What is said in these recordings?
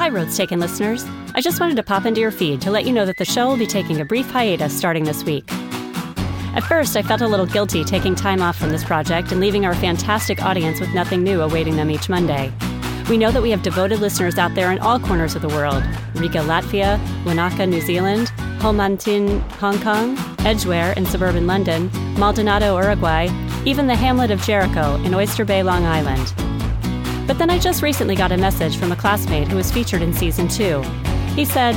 Hi, Roads Taken listeners. I just wanted to pop into your feed to let you know that the show will be taking a brief hiatus starting this week. At first, I felt a little guilty taking time off from this project and leaving our fantastic audience with nothing new awaiting them each Monday. We know that we have devoted listeners out there in all corners of the world Riga, Latvia, Wanaka, New Zealand, Ho Man Tin, Hong Kong, Edgware in suburban London, Maldonado, Uruguay, even the hamlet of Jericho in Oyster Bay, Long Island. But then I just recently got a message from a classmate who was featured in season two. He said,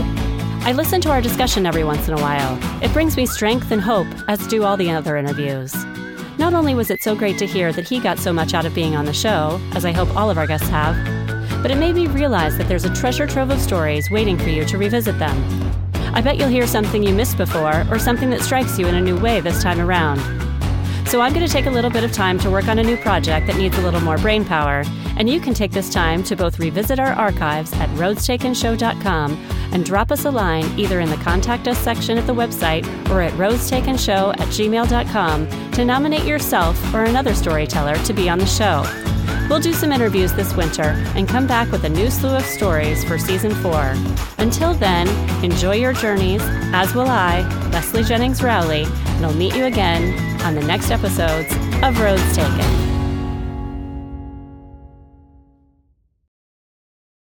I listen to our discussion every once in a while. It brings me strength and hope, as do all the other interviews. Not only was it so great to hear that he got so much out of being on the show, as I hope all of our guests have, but it made me realize that there's a treasure trove of stories waiting for you to revisit them. I bet you'll hear something you missed before or something that strikes you in a new way this time around. So I'm going to take a little bit of time to work on a new project that needs a little more brain power, and you can take this time to both revisit our archives at roadstakenshow.com and drop us a line either in the Contact Us section at the website or at roadstakenshow at gmail.com to nominate yourself or another storyteller to be on the show. We'll do some interviews this winter and come back with a new slew of stories for season four. Until then, enjoy your journeys, as will I, Leslie Jennings Rowley, and I'll meet you again on the next episodes of Roads Taken.